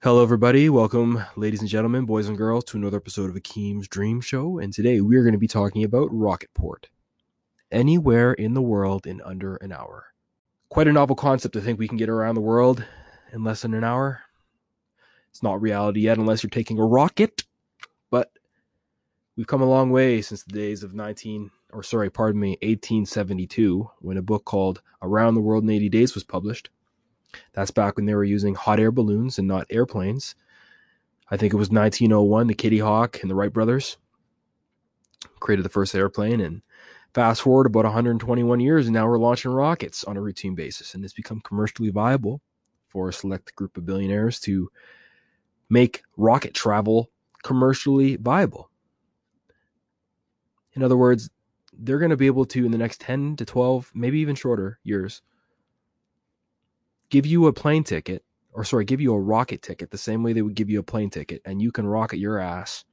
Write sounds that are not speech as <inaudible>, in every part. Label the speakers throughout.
Speaker 1: Hello, everybody. Welcome, ladies and gentlemen, boys and girls, to another episode of Akeem's Dream Show. And today we are going to be talking about Rocketport. Anywhere in the world in under an hour. Quite a novel concept to think we can get around the world in less than an hour. It's not reality yet unless you're taking a rocket, but we've come a long way since the days of 19 or sorry, pardon me, 1872 when a book called Around the World in 80 Days was published. That's back when they were using hot air balloons and not airplanes. I think it was 1901, the Kitty Hawk and the Wright brothers created the first airplane. And fast forward about 121 years, and now we're launching rockets on a routine basis. And it's become commercially viable for a select group of billionaires to make rocket travel commercially viable. In other words, they're going to be able to, in the next 10 to 12, maybe even shorter years, give you a plane ticket, or sorry, give you a rocket ticket the same way they would give you a plane ticket, and you can rocket your ass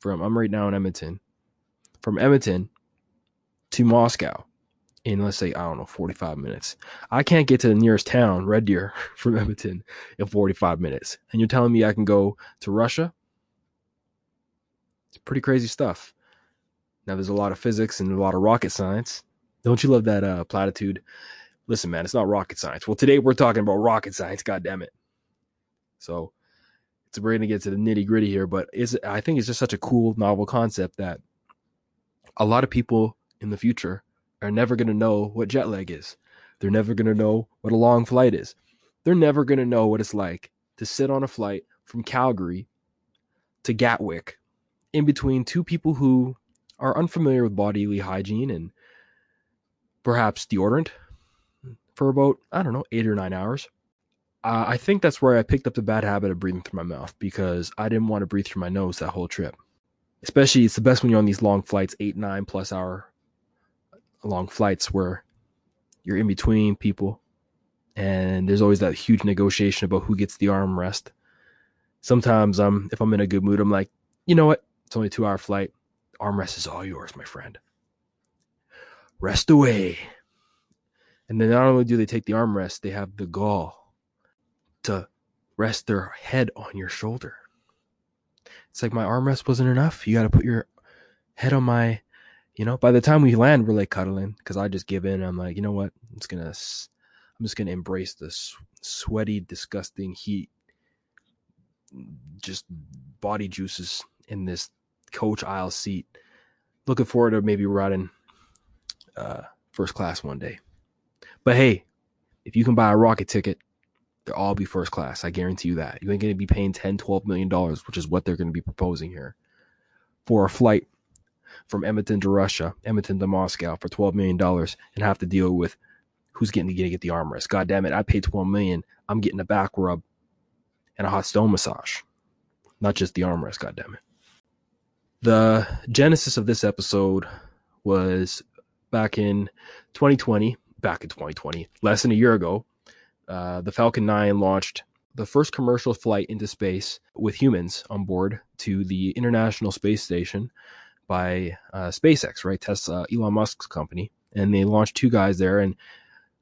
Speaker 1: from, I'm right now in Edmonton, from Edmonton to Moscow in, let's say, I don't know, 45 minutes. I can't get to the nearest town, Red Deer, <laughs> from Edmonton in 45 minutes. And you're telling me I can go to Russia? It's pretty crazy stuff. Now, there's a lot of physics and a lot of rocket science. Don't you love that uh, platitude? Listen, man, it's not rocket science. Well, today we're talking about rocket science. God damn it! So it's we're gonna get to the nitty gritty here, but is I think it's just such a cool, novel concept that a lot of people in the future are never gonna know what jet lag is. They're never gonna know what a long flight is. They're never gonna know what it's like to sit on a flight from Calgary to Gatwick in between two people who are unfamiliar with bodily hygiene and perhaps deodorant for about, I don't know, eight or nine hours. Uh, I think that's where I picked up the bad habit of breathing through my mouth because I didn't want to breathe through my nose that whole trip. Especially, it's the best when you're on these long flights, eight, nine plus hour long flights where you're in between people and there's always that huge negotiation about who gets the armrest. Sometimes I'm, if I'm in a good mood, I'm like, you know what? It's only a two hour flight. Armrest is all yours, my friend. Rest away. And then not only do they take the armrest, they have the gall to rest their head on your shoulder. It's like my armrest wasn't enough. You got to put your head on my, you know. By the time we land, we're like cuddling because I just give in. I'm like, you know what? I'm just gonna, I'm just gonna embrace this sweaty, disgusting heat, just body juices in this coach aisle seat. Looking forward to maybe riding uh, first class one day. But hey, if you can buy a rocket ticket, they'll all be first class. I guarantee you that. You ain't going to be paying 10, 12 million dollars, which is what they're going to be proposing here for a flight from Edmonton to Russia, Edmonton to Moscow for 12 million dollars and have to deal with who's getting to get the armrest. God damn it, I paid 12 million. I'm getting a back rub and a hot stone massage. Not just the armrest, god damn it. The genesis of this episode was back in 2020 back in 2020, less than a year ago, uh, the Falcon 9 launched the first commercial flight into space with humans on board to the International Space Station by uh, SpaceX, right? Tesla, Elon Musk's company, and they launched two guys there. And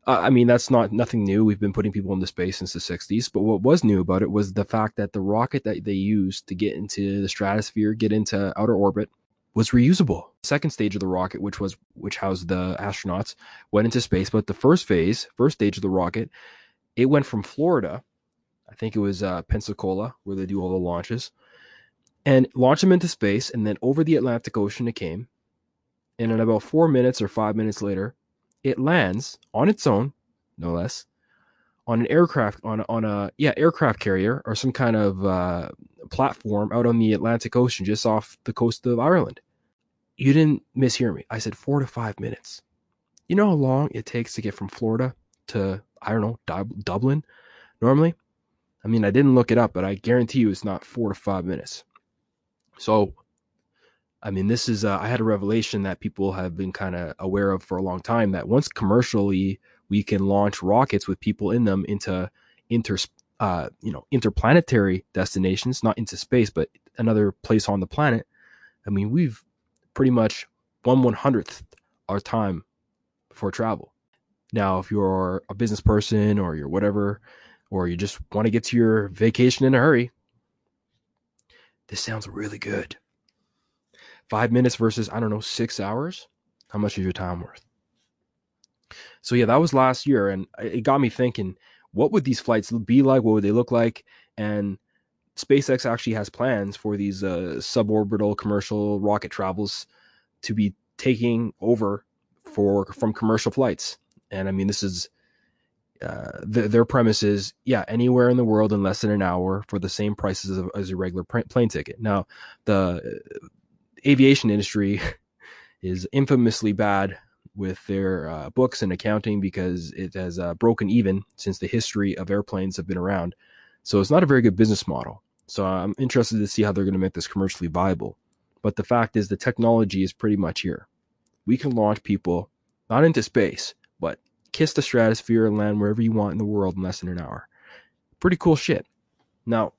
Speaker 1: uh, I mean, that's not nothing new. We've been putting people into space since the 60s. But what was new about it was the fact that the rocket that they used to get into the stratosphere, get into outer orbit, was reusable. Second stage of the rocket, which was which housed the astronauts, went into space. But the first phase, first stage of the rocket, it went from Florida, I think it was uh, Pensacola, where they do all the launches, and launched them into space. And then over the Atlantic Ocean, it came. And in about four minutes or five minutes later, it lands on its own, no less, on an aircraft on on a yeah aircraft carrier or some kind of uh, platform out on the Atlantic Ocean just off the coast of Ireland you didn't mishear me. I said four to five minutes. You know how long it takes to get from Florida to, I don't know, Dub- Dublin normally? I mean, I didn't look it up, but I guarantee you it's not four to five minutes. So, I mean, this is, uh, I had a revelation that people have been kind of aware of for a long time that once commercially we can launch rockets with people in them into inter, uh, you know, interplanetary destinations, not into space, but another place on the planet. I mean, we've pretty much one one hundredth our time for travel. Now, if you're a business person or you're whatever, or you just want to get to your vacation in a hurry, this sounds really good. Five minutes versus, I don't know, six hours. How much is your time worth? So, yeah, that was last year. And it got me thinking what would these flights be like? What would they look like? And SpaceX actually has plans for these uh, suborbital commercial rocket travels to be taking over for from commercial flights. And I mean, this is uh, th- their premise is yeah, anywhere in the world in less than an hour for the same prices as a, as a regular plane ticket. Now, the uh, aviation industry <laughs> is infamously bad with their uh, books and accounting because it has uh, broken even since the history of airplanes have been around. So it's not a very good business model. So I'm interested to see how they're going to make this commercially viable. But the fact is, the technology is pretty much here. We can launch people not into space, but kiss the stratosphere and land wherever you want in the world in less than an hour. Pretty cool shit. Now,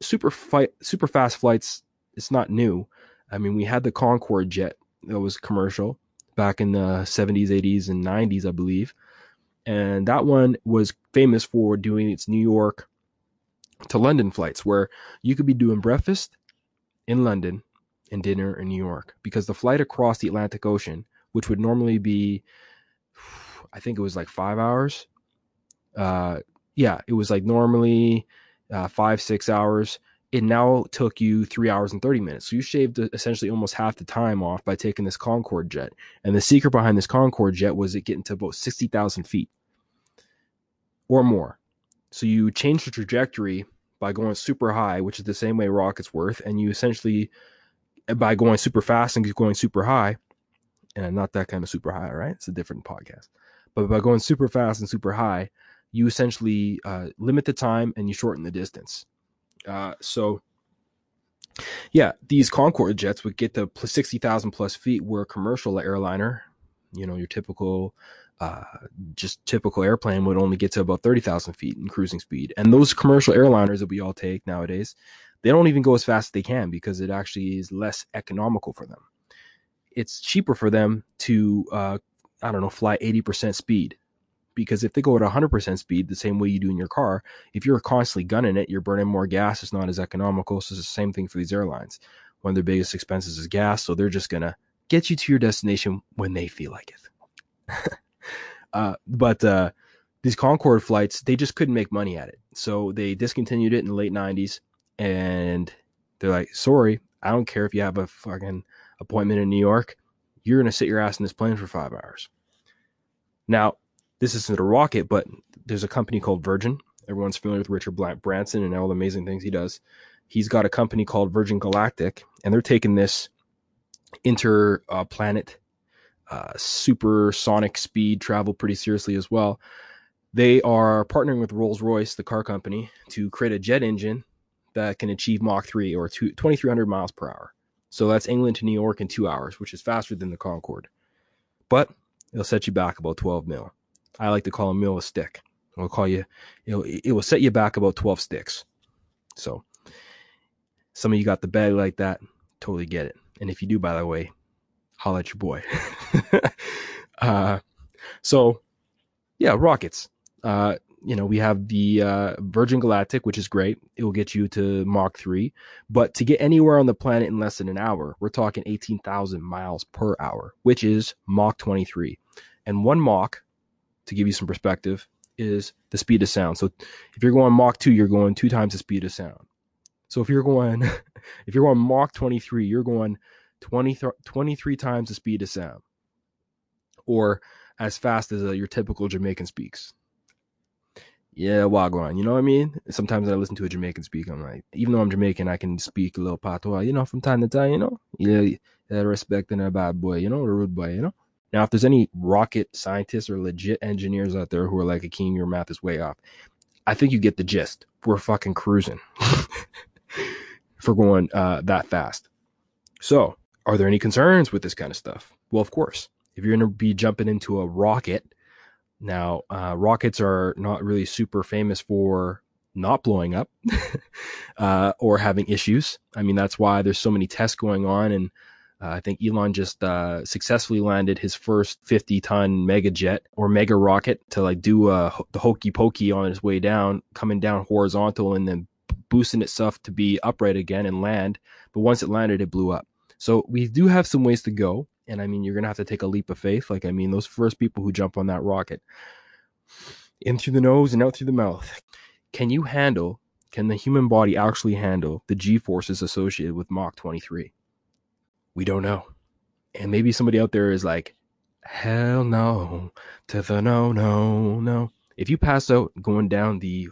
Speaker 1: super fight, super fast flights. It's not new. I mean, we had the Concorde jet that was commercial back in the 70s, 80s, and 90s, I believe. And that one was famous for doing its New York to London flights where you could be doing breakfast in London and dinner in New York because the flight across the Atlantic Ocean, which would normally be, I think it was like five hours. Uh, yeah, it was like normally uh, five, six hours it now took you three hours and 30 minutes. So you shaved essentially almost half the time off by taking this Concorde jet. And the secret behind this Concorde jet was it getting to about 60,000 feet or more. So you change the trajectory by going super high, which is the same way rockets work. And you essentially, by going super fast and going super high, and not that kind of super high, right? It's a different podcast. But by going super fast and super high, you essentially uh, limit the time and you shorten the distance. Uh, so, yeah, these Concorde jets would get to 60,000 plus feet, where a commercial airliner, you know, your typical, uh, just typical airplane would only get to about 30,000 feet in cruising speed. And those commercial airliners that we all take nowadays, they don't even go as fast as they can because it actually is less economical for them. It's cheaper for them to, uh, I don't know, fly 80% speed because if they go at 100% speed the same way you do in your car if you're constantly gunning it you're burning more gas it's not as economical so it's the same thing for these airlines one of their biggest expenses is gas so they're just going to get you to your destination when they feel like it <laughs> uh, but uh, these concorde flights they just couldn't make money at it so they discontinued it in the late 90s and they're like sorry i don't care if you have a fucking appointment in new york you're going to sit your ass in this plane for five hours now this isn't a rocket, but there's a company called Virgin. Everyone's familiar with Richard Branson and all the amazing things he does. He's got a company called Virgin Galactic, and they're taking this interplanet uh, uh, supersonic speed travel pretty seriously as well. They are partnering with Rolls Royce, the car company, to create a jet engine that can achieve Mach 3 or 2,300 miles per hour. So that's England to New York in two hours, which is faster than the Concorde. But it'll set you back about 12 mil. I like to call a mil a stick. I'll call you, it will set you back about 12 sticks. So some of you got the bag like that. Totally get it. And if you do, by the way, holla at your boy. <laughs> uh, so yeah, rockets. Uh, you know, we have the uh, Virgin Galactic, which is great. It will get you to Mach 3. But to get anywhere on the planet in less than an hour, we're talking 18,000 miles per hour, which is Mach 23. And one Mach to give you some perspective, is the speed of sound. So if you're going Mach 2, you're going two times the speed of sound. So if you're going <laughs> if you're going Mach 23, you're going 20, 23 times the speed of sound. Or as fast as uh, your typical Jamaican speaks. Yeah, Wagwan, you know what I mean? Sometimes I listen to a Jamaican speak, I'm like, even though I'm Jamaican, I can speak a little patois, you know, from time to time, you know? Yeah, yeah respect and a bad boy, you know, a rude boy, you know? Now, if there's any rocket scientists or legit engineers out there who are like, Akeem, your math is way off, I think you get the gist. We're fucking cruising <laughs> for going uh, that fast. So, are there any concerns with this kind of stuff? Well, of course. If you're going to be jumping into a rocket, now uh, rockets are not really super famous for not blowing up <laughs> uh, or having issues. I mean, that's why there's so many tests going on and Uh, I think Elon just uh, successfully landed his first 50 ton mega jet or mega rocket to like do uh, the hokey pokey on his way down, coming down horizontal and then boosting itself to be upright again and land. But once it landed, it blew up. So we do have some ways to go. And I mean, you're going to have to take a leap of faith. Like, I mean, those first people who jump on that rocket in through the nose and out through the mouth. Can you handle, can the human body actually handle the G forces associated with Mach 23? We don't know. And maybe somebody out there is like, hell no to the no, no, no. If you pass out going down the,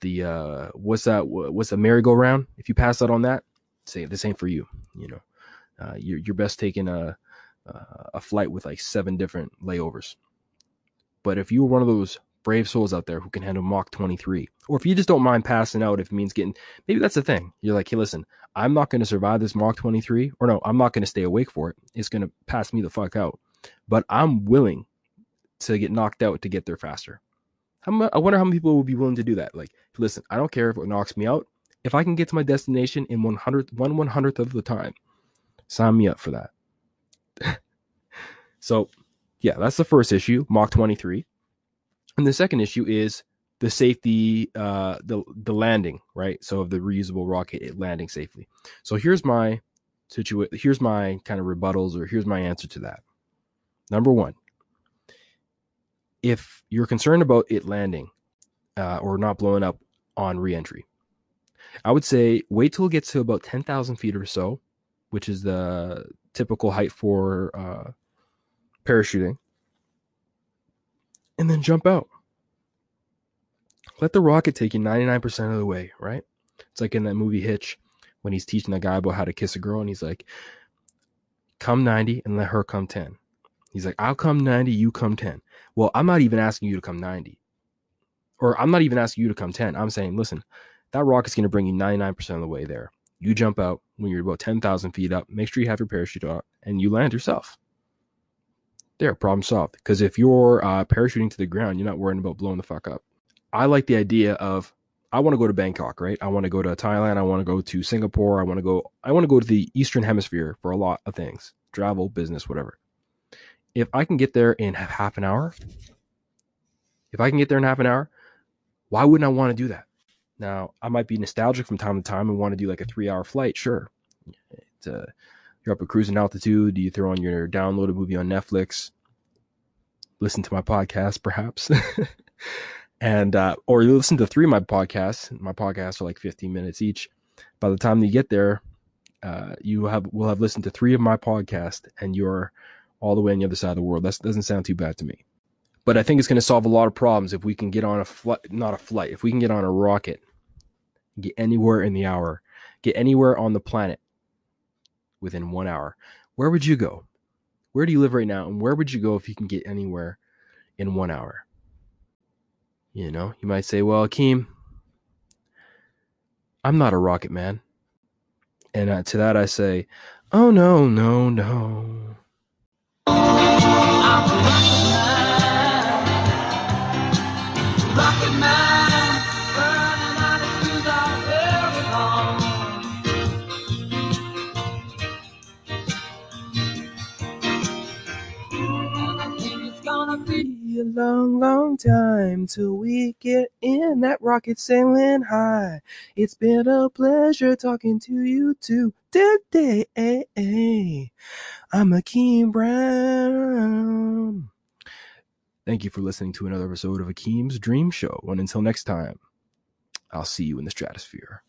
Speaker 1: the, uh, what's that? What's the merry-go-round? If you pass out on that, say this ain't for you. You know, uh, you're, you're best taking a, a flight with like seven different layovers. But if you were one of those brave souls out there who can handle Mach 23. Or if you just don't mind passing out, if it means getting, maybe that's the thing. You're like, hey, listen, I'm not going to survive this Mach 23, or no, I'm not going to stay awake for it. It's going to pass me the fuck out. But I'm willing to get knocked out to get there faster. I wonder how many people would be willing to do that. Like, listen, I don't care if it knocks me out. If I can get to my destination in 100, one one hundredth of the time, sign me up for that. so, yeah, that's the first issue, Mach 23. And the second issue is the safety, uh, the the landing, right? So of the reusable rocket landing safely. So here's my situation. Here's my kind of rebuttals, or here's my answer to that. Number one, if you're concerned about it landing uh, or not blowing up on reentry, I would say wait till it gets to about ten thousand feet or so, which is the typical height for uh, parachuting and then jump out. Let the rocket take you 99% of the way, right? It's like in that movie Hitch when he's teaching that guy about how to kiss a girl and he's like, come 90 and let her come 10. He's like, I'll come 90, you come 10. Well, I'm not even asking you to come 90. Or I'm not even asking you to come 10. I'm saying, listen, that rocket's going to bring you 99% of the way there. You jump out when you're about 10,000 feet up. Make sure you have your parachute on, and you land yourself. There, problem solved. Because if you're uh, parachuting to the ground, you're not worrying about blowing the fuck up. I like the idea of I want to go to Bangkok, right? I want to go to Thailand. I want to go to Singapore. I want to go. I want to go to the Eastern Hemisphere for a lot of things, travel, business, whatever. If I can get there in half an hour, if I can get there in half an hour, why wouldn't I want to do that? Now, I might be nostalgic from time to time and want to do like a three-hour flight. Sure, uh, you're up at cruising altitude. You throw on your downloaded movie on Netflix, listen to my podcast, perhaps, <laughs> and uh, or you listen to three of my podcasts. My podcasts are like 15 minutes each. By the time you get there, uh, you have will have listened to three of my podcasts, and you're all the way on the other side of the world. That doesn't sound too bad to me. But I think it's going to solve a lot of problems if we can get on a flight, not a flight, if we can get on a rocket, get anywhere in the hour, get anywhere on the planet within one hour, where would you go? Where do you live right now? And where would you go if you can get anywhere in one hour? You know, you might say, well, Akeem, I'm not a rocket man. And uh, to that I say, oh, no, no, no. A long, long time till we get in that rocket sailing high. It's been a pleasure talking to you today. I'm Akeem Brown. Thank you for listening to another episode of Akeem's Dream Show. And until next time, I'll see you in the stratosphere.